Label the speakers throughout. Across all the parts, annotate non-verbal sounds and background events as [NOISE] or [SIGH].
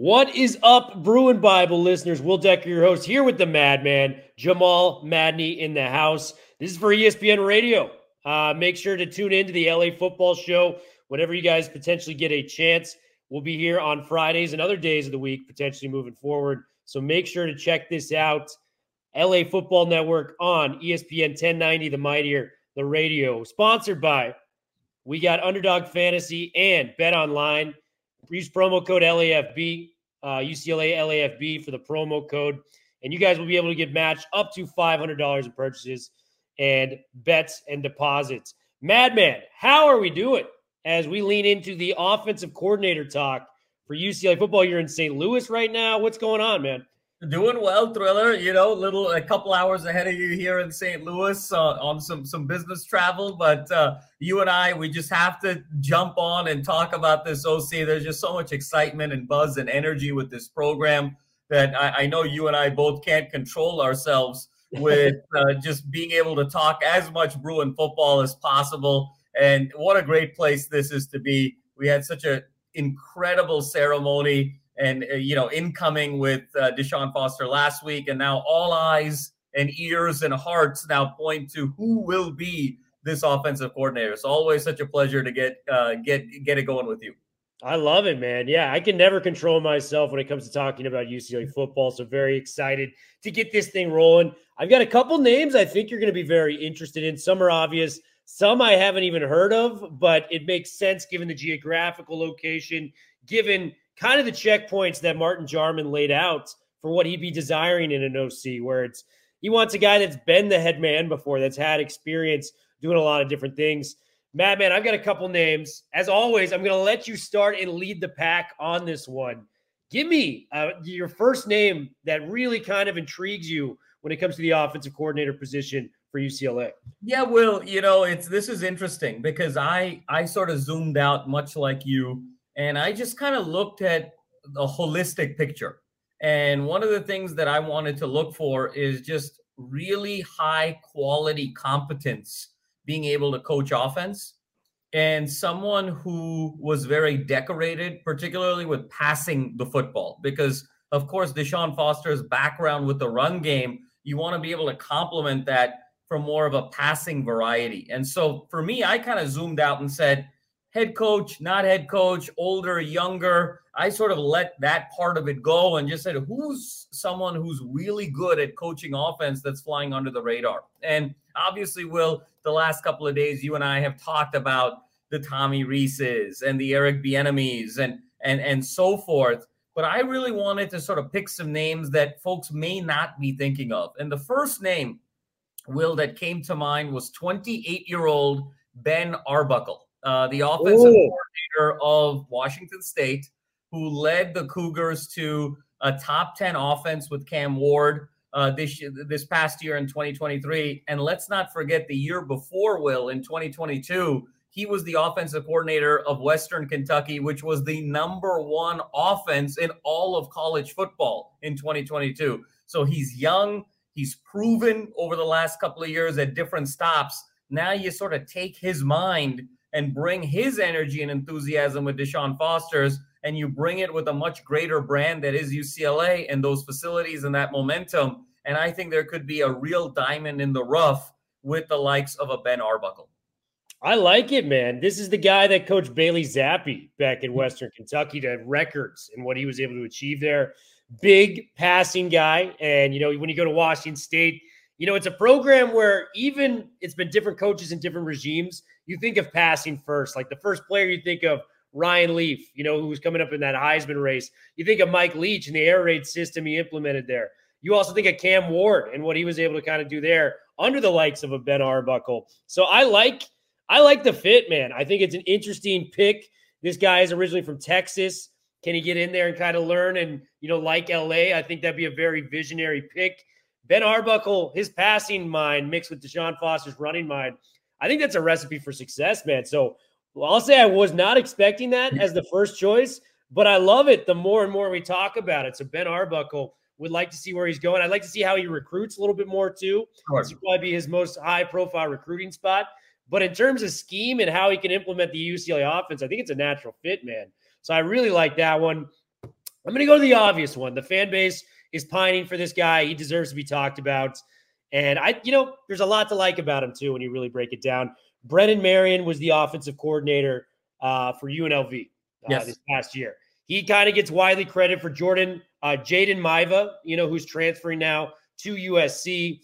Speaker 1: What is up, Bruin Bible listeners? Will Decker, your host, here with the madman, Jamal Madney in the house. This is for ESPN Radio. Uh, make sure to tune in to the LA Football Show whenever you guys potentially get a chance. We'll be here on Fridays and other days of the week, potentially moving forward. So make sure to check this out. LA Football Network on ESPN 1090, the mightier, the radio. Sponsored by we got Underdog Fantasy and Bet Online. Use promo code LAFB, uh, UCLA LAFB for the promo code, and you guys will be able to get matched up to $500 in purchases and bets and deposits. Madman, how are we doing as we lean into the offensive coordinator talk for UCLA football? You're in St. Louis right now. What's going on, man?
Speaker 2: Doing well, Thriller. You know, little a couple hours ahead of you here in St. Louis uh, on some some business travel, but uh, you and I, we just have to jump on and talk about this OC. There's just so much excitement and buzz and energy with this program that I, I know you and I both can't control ourselves with [LAUGHS] uh, just being able to talk as much Bruin football as possible. And what a great place this is to be. We had such an incredible ceremony and uh, you know incoming with uh, Deshaun Foster last week, and now all eyes and ears and hearts now point to who will be this offensive coordinator. It's always such a pleasure to get uh, get get it going with you.
Speaker 1: I love it, man. Yeah, I can never control myself when it comes to talking about UCLA football. So very excited to get this thing rolling. I've got a couple names I think you're going to be very interested in. Some are obvious, some I haven't even heard of, but it makes sense given the geographical location, given kind of the checkpoints that Martin Jarmond laid out for what he'd be desiring in an OC, where it's he wants a guy that's been the head man before, that's had experience doing a lot of different things. Madman, I've got a couple names. As always, I'm going to let you start and lead the pack on this one. Give me uh, your first name that really kind of intrigues you when it comes to the offensive coordinator position for UCLA.
Speaker 2: Yeah, well, you know, it's this is interesting because I I sort of zoomed out much like you and I just kind of looked at the holistic picture. And one of the things that I wanted to look for is just really high quality competence being able to coach offense and someone who was very decorated, particularly with passing the football. Because, of course, Deshaun Foster's background with the run game, you want to be able to complement that from more of a passing variety. And so for me, I kind of zoomed out and said, head coach, not head coach, older, younger. I sort of let that part of it go and just said, who's someone who's really good at coaching offense that's flying under the radar? And obviously, Will, the last couple of days, you and I have talked about the Tommy Reeses and the Eric Bieniemys and and and so forth. But I really wanted to sort of pick some names that folks may not be thinking of. And the first name, Will, that came to mind was 28 year old Ben Arbuckle uh, the offensive Ooh. coordinator of Washington State, who led the Cougars to a top 10 offense with Cam Ward uh, this this past year in 2023. And let's not forget the year before, Will, in 2022, he was the offensive coordinator of Western Kentucky, which was the number one offense in all of college football in 2022. So he's young. He's proven over the last couple of years at different stops. Now you sort of take his mind and bring his energy and enthusiasm with Deshaun Foster's, and you bring it with a much greater brand that is UCLA and those facilities and that momentum. And I think there could be a real diamond in the rough with the likes of a Ben Arbuckle.
Speaker 1: I like it, man. This is the guy that coached Bailey Zappe back in Western Kentucky to records and what he was able to achieve there. Big passing guy. And, you know, when you go to Washington State, you know, it's a program where even it's been different coaches and different regimes. You think of passing first. Like the first player you think of Ryan Leaf, you know, who was coming up in that Heisman race. You think of Mike Leach and the air raid system he implemented there. You also think of Cam Ward and what he was able to kind of do there under the likes of a Ben Arbuckle. So I like I like the fit, man. I think it's an interesting pick. This guy is originally from Texas. Can he get in there and kind of learn and, you know, like LA? I think that'd be a very visionary pick. Ben Arbuckle, his passing mind mixed with Deshaun Foster's running mind, I think that's a recipe for success, man. So well, I'll say I was not expecting that as the first choice, but I love it the more and more we talk about it. So Ben Arbuckle would like to see where he's going. I'd like to see how he recruits a little bit more too.
Speaker 2: Sure.
Speaker 1: This would probably be his most high profile recruiting spot. But in terms of scheme and how he can implement the UCLA offense, I think it's a natural fit, man. So I really like that one. I'm going to go to the obvious one. The fan base is pining for this guy. He deserves to be talked about. And I, you know, there's a lot to like about him too when you really break it down. Brennan Marion was the offensive coordinator uh, for UNLV uh,
Speaker 2: Yes.
Speaker 1: this past year. He kind of gets widely credit for Jordan uh, Jaden Maiava, you know, who's transferring now to USC.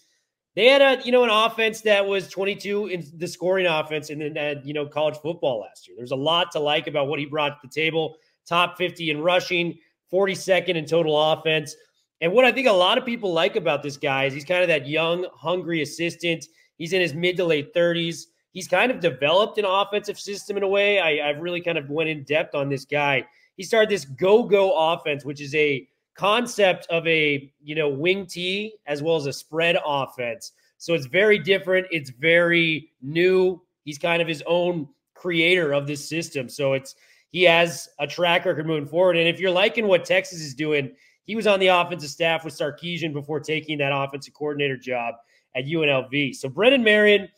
Speaker 1: They had a, you know, an offense that was 22 in the scoring offense and then had, you know, college football last year. There's a lot to like about what he brought to the table. Top 50 in rushing, 42nd in total offense. And what I think a lot of people like about this guy is he's kind of that young, hungry assistant. He's in his mid to late 30s. He's kind of developed an offensive system in a way. I, I've really kind of went in depth on this guy. He started this go-go offense, which is a concept of a you know wing tee as well as a spread offense. So it's very different. It's very new. He's kind of his own creator of this system. So it's he has a track record moving forward. And if you're liking what Texas is doing, he was on the offensive staff with Sarkisian before taking that offensive coordinator job at UNLV. So Brennan Marion,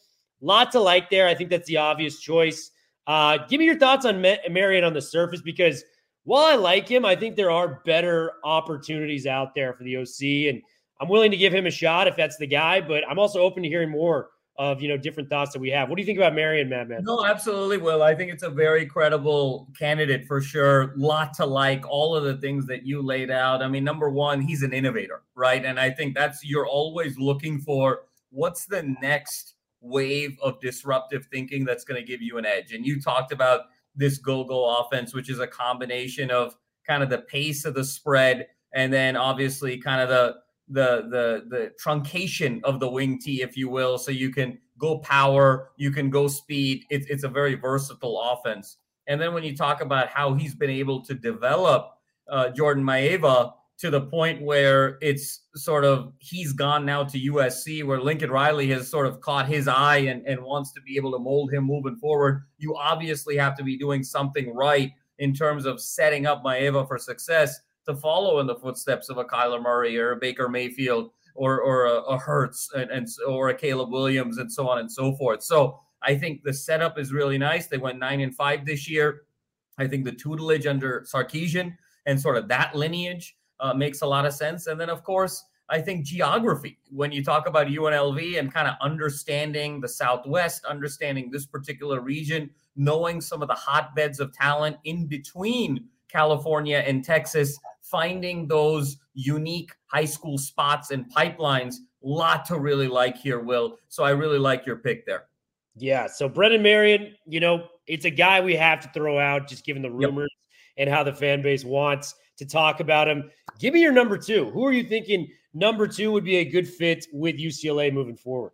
Speaker 1: lot to like there. I think that's the obvious choice. Uh, give me your thoughts on Ma- Marion on the surface because while I like him, I think there are better opportunities out there for the OC, and I'm willing to give him a shot if that's the guy. But I'm also open to hearing more of you know different thoughts that we have. What do you think about Marion, Madman?
Speaker 2: No, absolutely, Will. I think it's a very credible candidate for sure. Lot to like all of the things that you laid out. I mean, number one, he's an innovator, right? And I think that's you're always looking for what's the next wave of disruptive thinking that's going to give you an edge. And you talked about this go-go offense, which is a combination of kind of the pace of the spread and then obviously kind of the the the the truncation of the wing T, if you will, so you can go power, you can go speed. It's it's a very versatile offense. And then when you talk about how he's been able to develop uh, Jordan Maiava to the point where it's sort of he's gone now to USC, where Lincoln Riley has sort of caught his eye and, and wants to be able to mold him moving forward. You obviously have to be doing something right in terms of setting up Maiava for success to follow in the footsteps of a Kyler Murray or a Baker Mayfield or or a, a Hurts and, and or a Caleb Williams and so on and so forth. So I think the setup is really nice. They went nine and five this year. I think the tutelage under Sarkisian and sort of that lineage uh, makes a lot of sense. And then of course I think geography when you talk about UNLV and kind of understanding the Southwest, understanding this particular region, knowing some of the hotbeds of talent in between California and Texas, finding those unique high school spots and pipelines. Lot to really like here, Will. So I really like your pick there.
Speaker 1: Yeah. So Brennan Marion, you know, it's a guy we have to throw out just given the
Speaker 2: Yep.
Speaker 1: rumors and how the fan base wants to talk about him. Give me your number two. Who are you thinking number two would be a good fit with UCLA moving forward?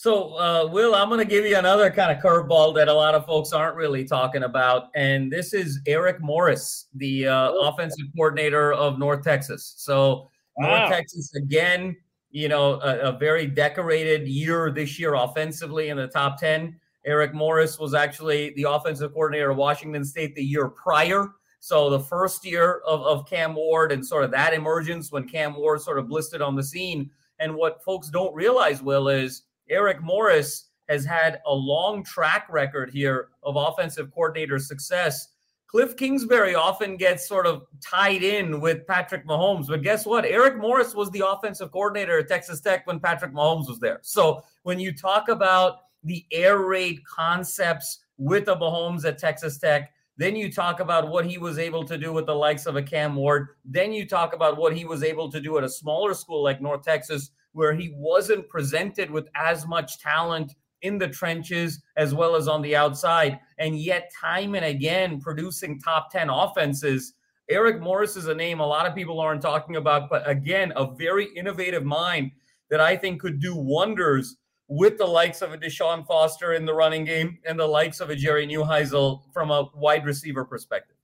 Speaker 2: So, uh, Will, I'm going to give you another kind of curveball that a lot of folks aren't really talking about. And this is Eric Morris, the uh,
Speaker 1: Oh.
Speaker 2: offensive coordinator of North Texas. So,
Speaker 1: Wow.
Speaker 2: North Texas, again, you know, a, a very decorated year this year offensively in the top 10. Eric Morris was actually the offensive coordinator of Washington State the year prior. So the first year of, of Cam Ward and sort of that emergence when Cam Ward sort of blistered on the scene. And what folks don't realize, Will, is Eric Morris has had a long track record here of offensive coordinator success. Cliff Kingsbury often gets sort of tied in with Patrick Mahomes, but guess what? Eric Morris was the offensive coordinator at Texas Tech when Patrick Mahomes was there. So when you talk about the air raid concepts with the Mahomes at Texas Tech, then you talk about what he was able to do with the likes of a Cam Ward. Then you talk about what he was able to do at a smaller school like North Texas, where he wasn't presented with as much talent in the trenches as well as on the outside. And yet, time and again, producing top 10 offenses. Eric Morris is a name a lot of people aren't talking about, but again, a very innovative mind that I think could do wonders with the likes of a Deshaun Foster in the running game and the likes of a Jerry Neuheisel from a wide receiver perspective.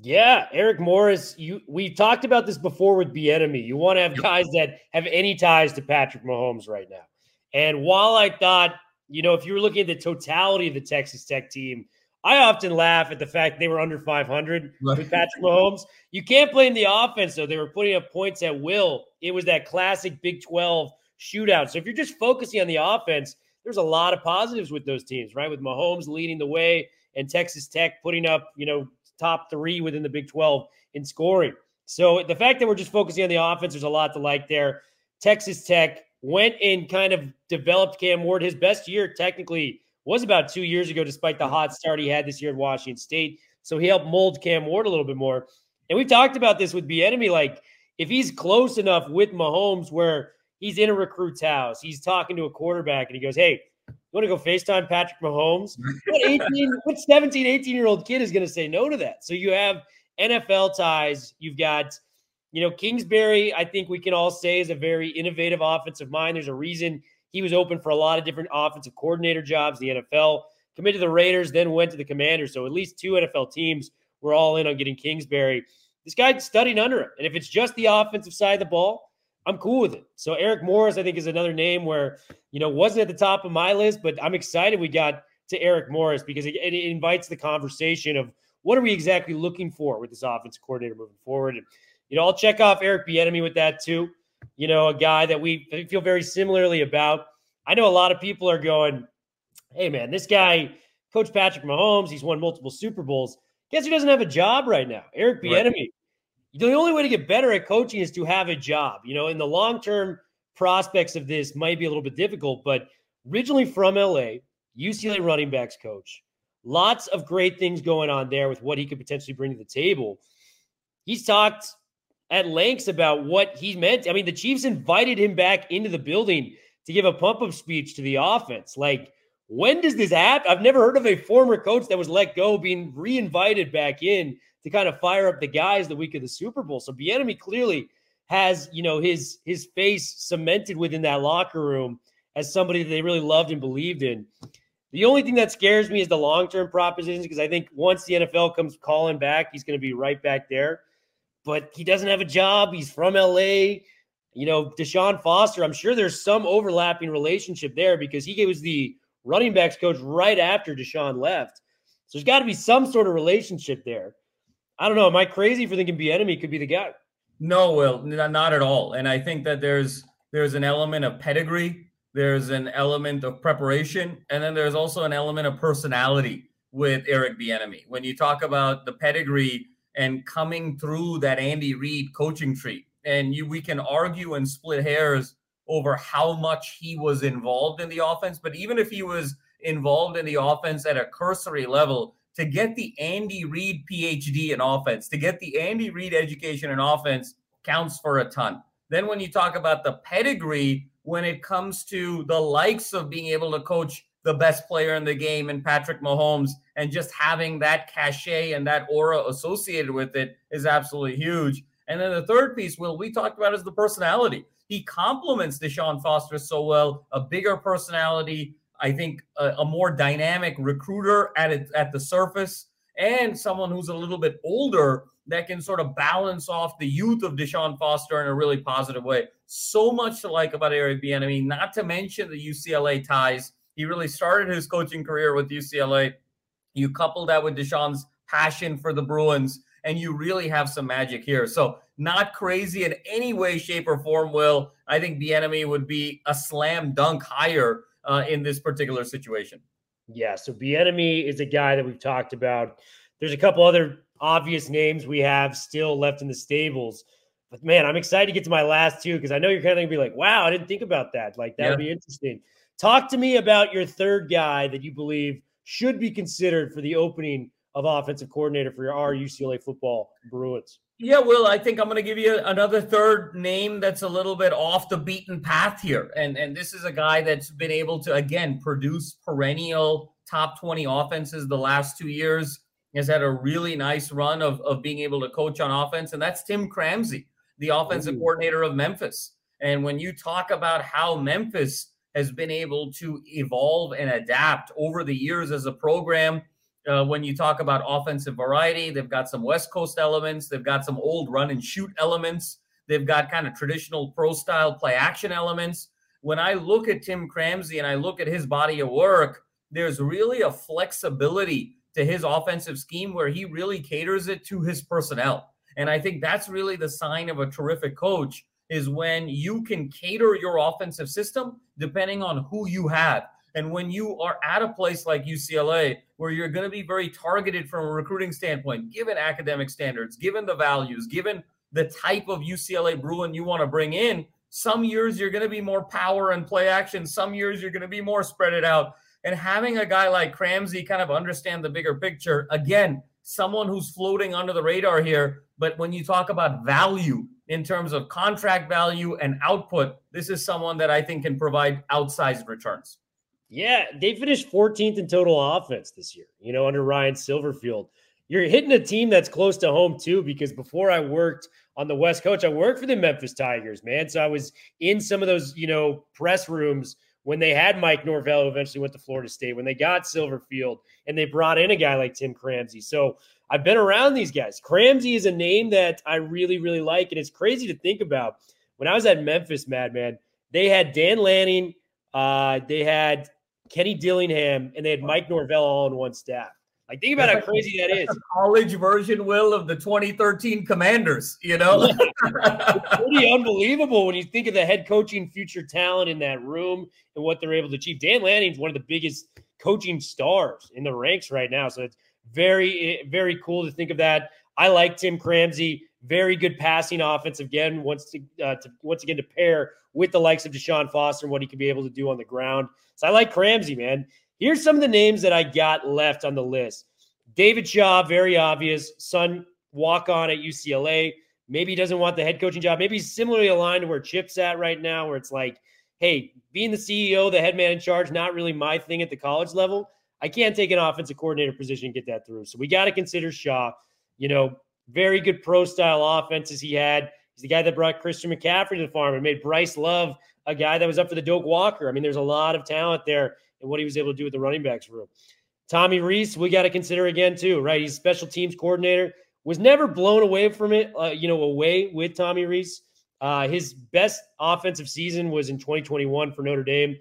Speaker 1: Yeah, Eric Morris. You we talked about this before with Bieniemy. You want to have guys that have any ties to Patrick Mahomes right now. And while I thought, you know, if you were looking at the totality of the Texas Tech team, I often laugh at the fact they were under 500
Speaker 2: Right.
Speaker 1: with Patrick Mahomes. You can't blame the offense though; they were putting up points at will. It was that classic Big 12 shootout. So if you're just focusing on the offense, there's a lot of positives with those teams, right? With Mahomes leading the way and Texas Tech putting up, you know, top three within the Big 12 in scoring. So the fact that we're just focusing on the offense, there's a lot to like there. Texas Tech went and kind of developed Cam Ward. His best year technically was about two years ago, despite the hot start he had this year at Washington State. So he helped mold Cam Ward a little bit more. And we've talked about this with Bieniemy. Like if he's close enough with Mahomes where he's in a recruit's house, he's talking to a quarterback and he goes, Hey, you want to go FaceTime Patrick Mahomes? [LAUGHS] What 18, what 17, 18 year old kid is going to say no to that? So you have NFL ties. You've got, you know, Kingsbury, I think we can all say is a very innovative offensive mind. There's a reason he was open for a lot of different offensive coordinator jobs, the NFL, committed to the Raiders, then went to the Commanders. So at least two NFL teams were all in on getting Kingsbury. This guy's studying under him. And if it's just the offensive side of the ball, I'm cool with it. So Eric Morris, I think, is another name where, you know, wasn't at the top of my list, but I'm excited we got to Eric Morris because it, it invites the conversation of what are we exactly looking for with this offensive coordinator moving forward. And, you know, I'll check off Eric Bieniemy with that too. You know, a guy that we feel very similarly about. I know a lot of people are going, hey, man, this guy, Coach Patrick Mahomes, he's won multiple Super Bowls. Guess who doesn't have a job right now? Eric
Speaker 2: Right.
Speaker 1: Bieniemy. The only way to get better at coaching is to have a job. You know, in the long term, prospects of this might be a little bit difficult, but originally from LA, UCLA running backs coach, lots of great things going on there with what he could potentially bring to the table. He's talked at lengths about what he meant. I mean, the Chiefs invited him back into the building to give a pump up speech to the offense. Like, when does this happen? I've never heard of a former coach that was let go being re-invited back in to kind of fire up the guys the week of the Super Bowl. So Bieniemy clearly has, you know, his his face cemented within that locker room as somebody that they really loved and believed in. The only thing that scares me is the long-term propositions because I think once the NFL comes calling back, he's going to be right back there. But he doesn't have a job. He's from LA. You know, Deshaun Foster, I'm sure there's some overlapping relationship there because he was the running backs coach right after Deshaun left. So there's got to be some sort of relationship there. I don't know. Am I crazy for thinking enemy could be the guy?
Speaker 2: No, Will, n- not at all. And I think that there's there's an element of pedigree, there's an element of preparation, and then there's also an element of personality with Eric Bieniemy. When you talk about the pedigree and coming through that Andy Reid coaching tree, and you we can argue and split hairs over how much he was involved in the offense, but even if he was involved in the offense at a cursory level, to get the Andy Reid PhD in offense, to get the Andy Reid education in offense counts for a ton. Then when you talk about the pedigree, when it comes to the likes of being able to coach the best player in the game and Patrick Mahomes and just having that cachet and that aura associated with it is absolutely huge. And then the third piece, Will, we talked about is the personality. He complements Deshaun Foster so well, a bigger personality, I think a, a more dynamic recruiter at it, at the surface, and someone who's a little bit older that can sort of balance off the youth of Deshaun Foster in a really positive way. So much to like about Eric Bieniemy, not to mention the UCLA ties. He really started his coaching career with UCLA. You couple that with Deshaun's passion for the Bruins, and you really have some magic here. So not crazy in any way, shape, or form. Will I think Bieniemy would be a slam dunk higher uh, in this particular situation?
Speaker 1: Yeah. So Bieniemy is a guy that we've talked about. There's a couple other obvious names we have still left in the stables. But man, I'm excited to get to my last two because I know you're kind of gonna be like, wow, I didn't think about that. Like that
Speaker 2: Yeah.
Speaker 1: would be interesting. Talk to me about your third guy that you believe should be considered for the opening of offensive coordinator for your our UCLA football Bruins.
Speaker 2: Yeah, Will, I think I'm going to give you another third name that's a little bit off the beaten path here. And and this is a guy that's been able to again produce perennial top 20 offenses the last 2 years. Has had a really nice run of of being able to coach on offense and that's Tim Cramsey, the offensive
Speaker 1: Ooh.
Speaker 2: coordinator of Memphis. And when you talk about how Memphis has been able to evolve and adapt over the years as a program, Uh, when you talk about offensive variety, they've got some West Coast elements, they've got some old run and shoot elements, they've got kind of traditional pro style play action elements. When I look at Tim Cramsey and I look at his body of work, there's really a flexibility to his offensive scheme where he really caters it to his personnel. And I think that's really the sign of a terrific coach is when you can cater your offensive system depending on who you have. And when you are at a place like UCLA, where you're going to be very targeted from a recruiting standpoint, given academic standards, given the values, given the type of UCLA Bruin you want to bring in, some years you're going to be more power and play action. Some years you're going to be more spread it out. And having a guy like Cramsey kind of understand the bigger picture, again, someone who's floating under the radar here. But when you talk about value in terms of contract value and output, this is someone that I think can provide outsized returns.
Speaker 1: Yeah, they finished 14th in total offense this year, you know, under Ryan Silverfield. You're hitting a team that's close to home too, because before I worked on the West Coast, I worked for the Memphis Tigers, man. So I was in some of those, you know, press rooms when they had Mike Norvell, who eventually went to Florida State, when they got Silverfield, and they brought in a guy like Tim Cramsey. So I've been around these guys. Cramsey is a name that I really, really like, and it's crazy to think about. When I was at Memphis, Madman, they had Dan Lanning, uh, they had Kenny Dillingham, and they had Mike Norvell all on one staff. Like, think about how crazy that is.
Speaker 2: college version, Will, of the 2013 Commanders, you know? [LAUGHS]
Speaker 1: pretty unbelievable when you think of the head coaching future talent in that room and what they're able to achieve. Dan Lanning's one of the biggest coaching stars in the ranks right now. So it's very, eh, very cool to think of that. I like Tim Cramsey. Very good passing offense. Again, once to, uh, to once again to pair with the likes of Deshaun Foster and what he can be able to do on the ground. So I like Cramsey, man. Here's some of the names that I got left on the list. David Shaw, very obvious. Son walk on at UCLA. Maybe he doesn't want the head coaching job. Maybe he's similarly aligned to where Chip's at right now, where it's like, hey, being the CEO, the head man in charge, not really my thing at the college level. I can't take an offensive coordinator position and get that through. So we got to consider Shaw. You know, very good pro style offenses he had. He's the guy that brought Christian McCaffrey to the farm and made Bryce Love a guy that was up for the Doak Walker. I mean, there's a lot of talent there and what he was able to do with the running backs room. Tommy Rees, we got to consider again too, right? He's special teams coordinator. Was never blown away from it, uh, you know, away with Tommy Rees. Uh, his best offensive season was in 2021 for Notre Dame.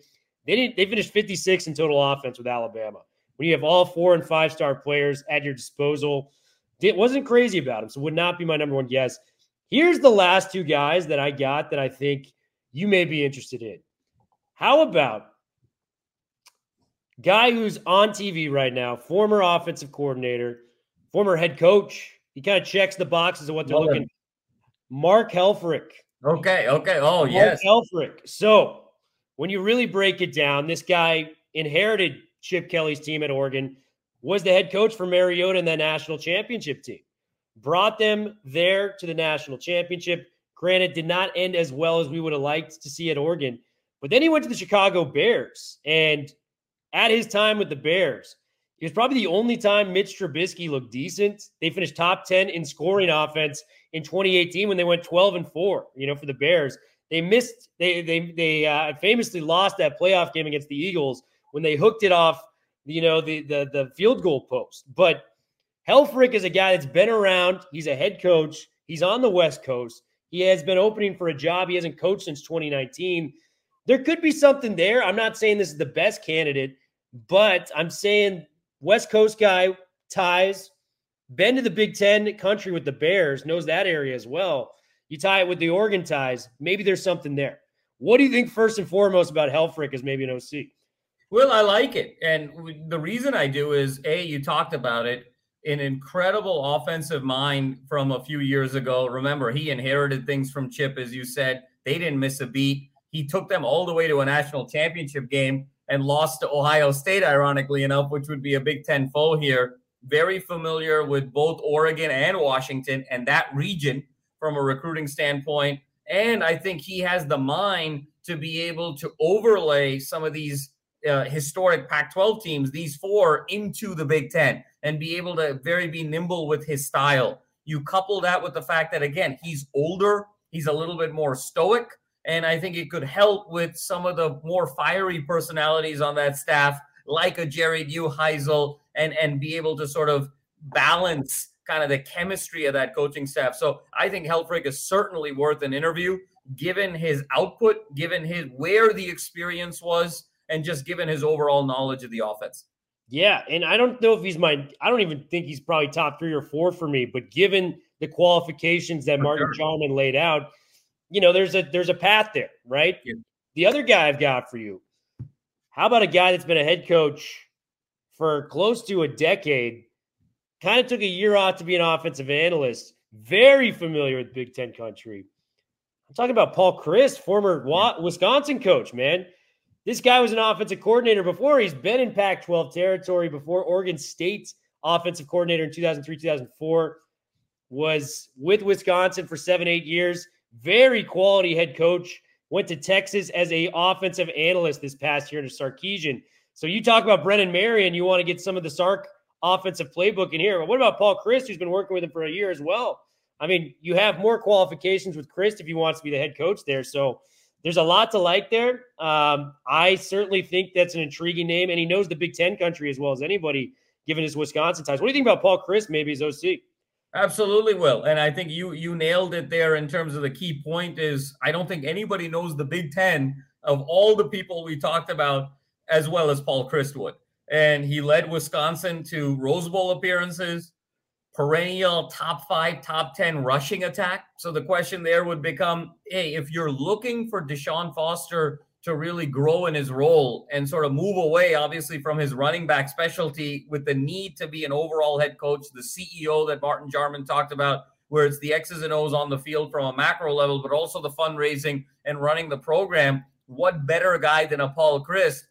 Speaker 1: They didn't. They finished 56 in total offense with Alabama. When you have all four and five star players at your disposal, wasn't crazy about him. So would not be my number one guess. Here's the last two guys that I got that I think you may be interested in. How about guy who's on TV right now, former offensive coordinator, former head coach. He kind of checks the boxes of what they're looking. For. Mark Helfrich.
Speaker 2: Okay. Okay. Oh,
Speaker 1: Mark
Speaker 2: yes.
Speaker 1: Helfrich. So when you really break it down, this guy inherited Chip Kelly's team at Oregon, was the head coach for Mariota and that national championship team. Brought them there to the national championship. Granted, did not end as well as we would have liked to see at Oregon. But then he went to the Chicago Bears and at his time with the Bears, it was probably the only time Mitch Trubisky looked decent. They finished top 10 in scoring offense in 2018 when they went 12 and 4, you know, for the Bears. They missed, they they they uh, famously lost that playoff game against the Eagles when they hooked it off, you know, the the the field goal post. But Helfrich is a guy that's been around. He's a head coach. He's on the West Coast. He has been opening for a job. He hasn't coached since 2019 there could be something there. I'm not saying this is the best candidate, but I'm saying West Coast guy ties, been to the Big Ten country with the Bears, knows that area as well. You tie it with the Oregon ties, maybe there's something there. What do you think first and foremost about Helfrich as maybe an OC?
Speaker 2: Well, I like it. And the reason I do is A, you talked about it, an incredible offensive mind from a few years ago. Remember, he inherited things from Chip, as you said. They didn't miss a beat. He took them all the way to a national championship game and lost to Ohio State, ironically enough, which would be a Big Ten foe here. Very familiar with both Oregon and Washington and that region from a recruiting standpoint. And I think he has the mind to be able to overlay some of these uh, historic Pac 12 teams, these four, into the Big Ten and be able to very be nimble with his style. You couple that with the fact that, again, he's older, he's a little bit more stoic. And I think it could help with some of the more fiery personalities on that staff, like a Jerry Neuheisel and and be able to sort of balance kind of the chemistry of that coaching staff. So I think Helfrich is certainly worth an interview, given his output, given his where the experience was, and just given his overall knowledge of the offense.
Speaker 1: Yeah, and I don't know if he's my. I don't even think he's probably top three or four for me. But given the qualifications that
Speaker 2: For
Speaker 1: Martin
Speaker 2: sure.
Speaker 1: Jarmond laid out, you know, there's a there's a path there, right?
Speaker 2: Yeah.
Speaker 1: The other guy I've got for you. How about a guy that's been a head coach for close to a decade? Kind of took a year off to be an offensive analyst. Very familiar with Big Ten country. I'm talking about Paul Chryst, former Wisconsin coach, man. This guy was an offensive coordinator before. He's been in Pac 12 territory before. Oregon State's offensive coordinator in 2003, 2004. Was with Wisconsin for seven, eight years. Very quality head coach. Went to Texas as a offensive analyst this past year to Sarkisian. So you talk about Brennan Marion, you want to get some of the Sark offensive playbook in here. But what about Paul Chryst, who's been working with him for a year as well? I mean, you have more qualifications with Chryst if he wants to be the head coach there. So there's a lot to like there. Um, I certainly think that's an intriguing name, and he knows the Big Ten country as well as anybody, given his Wisconsin ties. What do you think about Paul Chryst, maybe as OC?
Speaker 2: Absolutely will. And I think you you nailed it there in terms of the key point is I don't think anybody knows the Big 10 of all the people we talked about as well as Paul Chryst would. And he led Wisconsin to Rose Bowl appearances, perennial top 5, top 10 rushing attack. So the question there would become, hey, if you're looking for Deshaun Foster to really grow in his role and sort of move away, obviously, from his running back specialty with the need to be an overall head coach, the CEO that Martin Jarmond talked about, where it's the X's and O's on the field from a macro level, but also the fundraising and running the program. What better guy than a Paul Chryst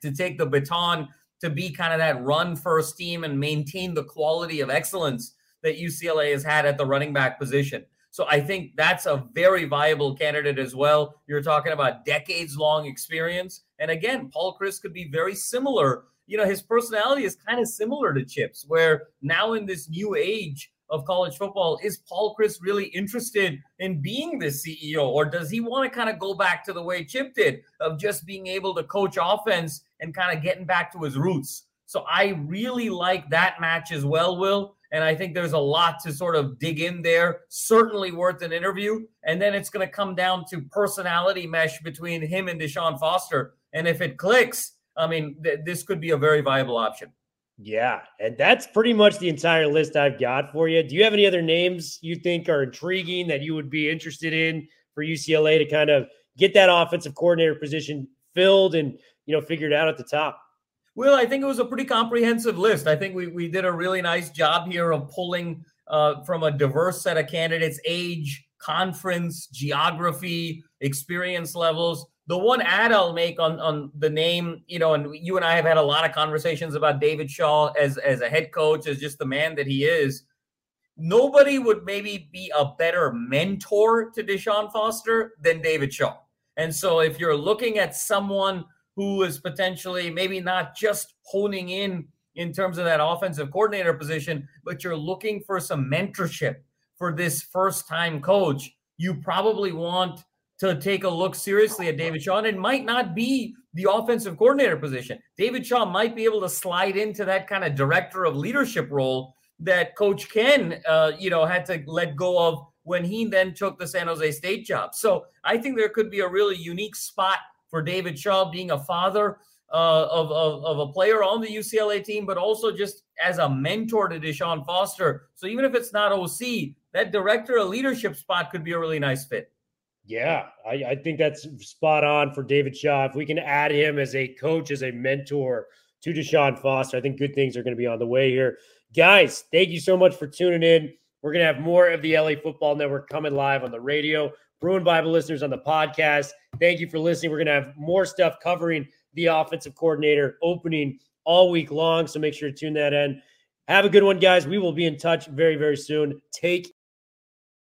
Speaker 2: to take the baton to be kind of that run first team and maintain the quality of excellence that UCLA has had at the running back position? So I think that's a very viable candidate as well. You're talking about decades long experience. And again, Paul Chryst could be very similar. You know, his personality is kind of similar to Chip's, where now in this new age of college football, is Paul Chryst really interested in being the CEO? Or does he want to kind of go back to the way Chip did of just being able to coach offense and kind of getting back to his roots? So I really like that match as well, Will. And I think there's a lot to sort of dig in there. Certainly worth an interview. And then it's going to come down to personality mesh between him and Deshaun Foster. And if it clicks, I mean, th- this could be a very viable option.
Speaker 1: Yeah, and that's pretty much the entire list I've got for you. Do you have any other names you think are intriguing that you would be interested in for UCLA to kind of get that offensive coordinator position filled and you know figured out at the top?
Speaker 2: Well, I think it was a pretty comprehensive list. I think we, we did a really nice job here of pulling uh, from a diverse set of candidates age, conference, geography, experience levels. The one add I'll make on, on the name, you know, and you and I have had a lot of conversations about David Shaw as, as a head coach, as just the man that he is. Nobody would maybe be a better mentor to Deshaun Foster than David Shaw. And so if you're looking at someone who is potentially maybe not just honing in in terms of that offensive coordinator position, but you're looking for some mentorship for this first time coach, you probably want to take a look seriously at David Shaw. And it might not be the offensive coordinator position. David Shaw might be able to slide into that kind of director of leadership role that Coach Ken, uh, you know, had to let go of when he then took the San Jose State job. So I think there could be a really unique spot for David Shaw being a father uh, of, of, of a player on the UCLA team, but also just as a mentor to Deshaun Foster. So even if it's not OC, that director of leadership spot could be a really nice fit.
Speaker 1: Yeah, I, I think that's spot on for David Shaw. If we can add him as a coach, as a mentor to Deshaun Foster, I think good things are going to be on the way here. Guys, thank you so much for tuning in. We're going to have more of the LA Football Network coming live on the radio. Bruin Bible listeners on the podcast, thank you for listening. We're going to have more stuff covering the offensive coordinator opening all week long. So make sure to tune that in. Have a good one, guys. We will be in touch very, very soon. Take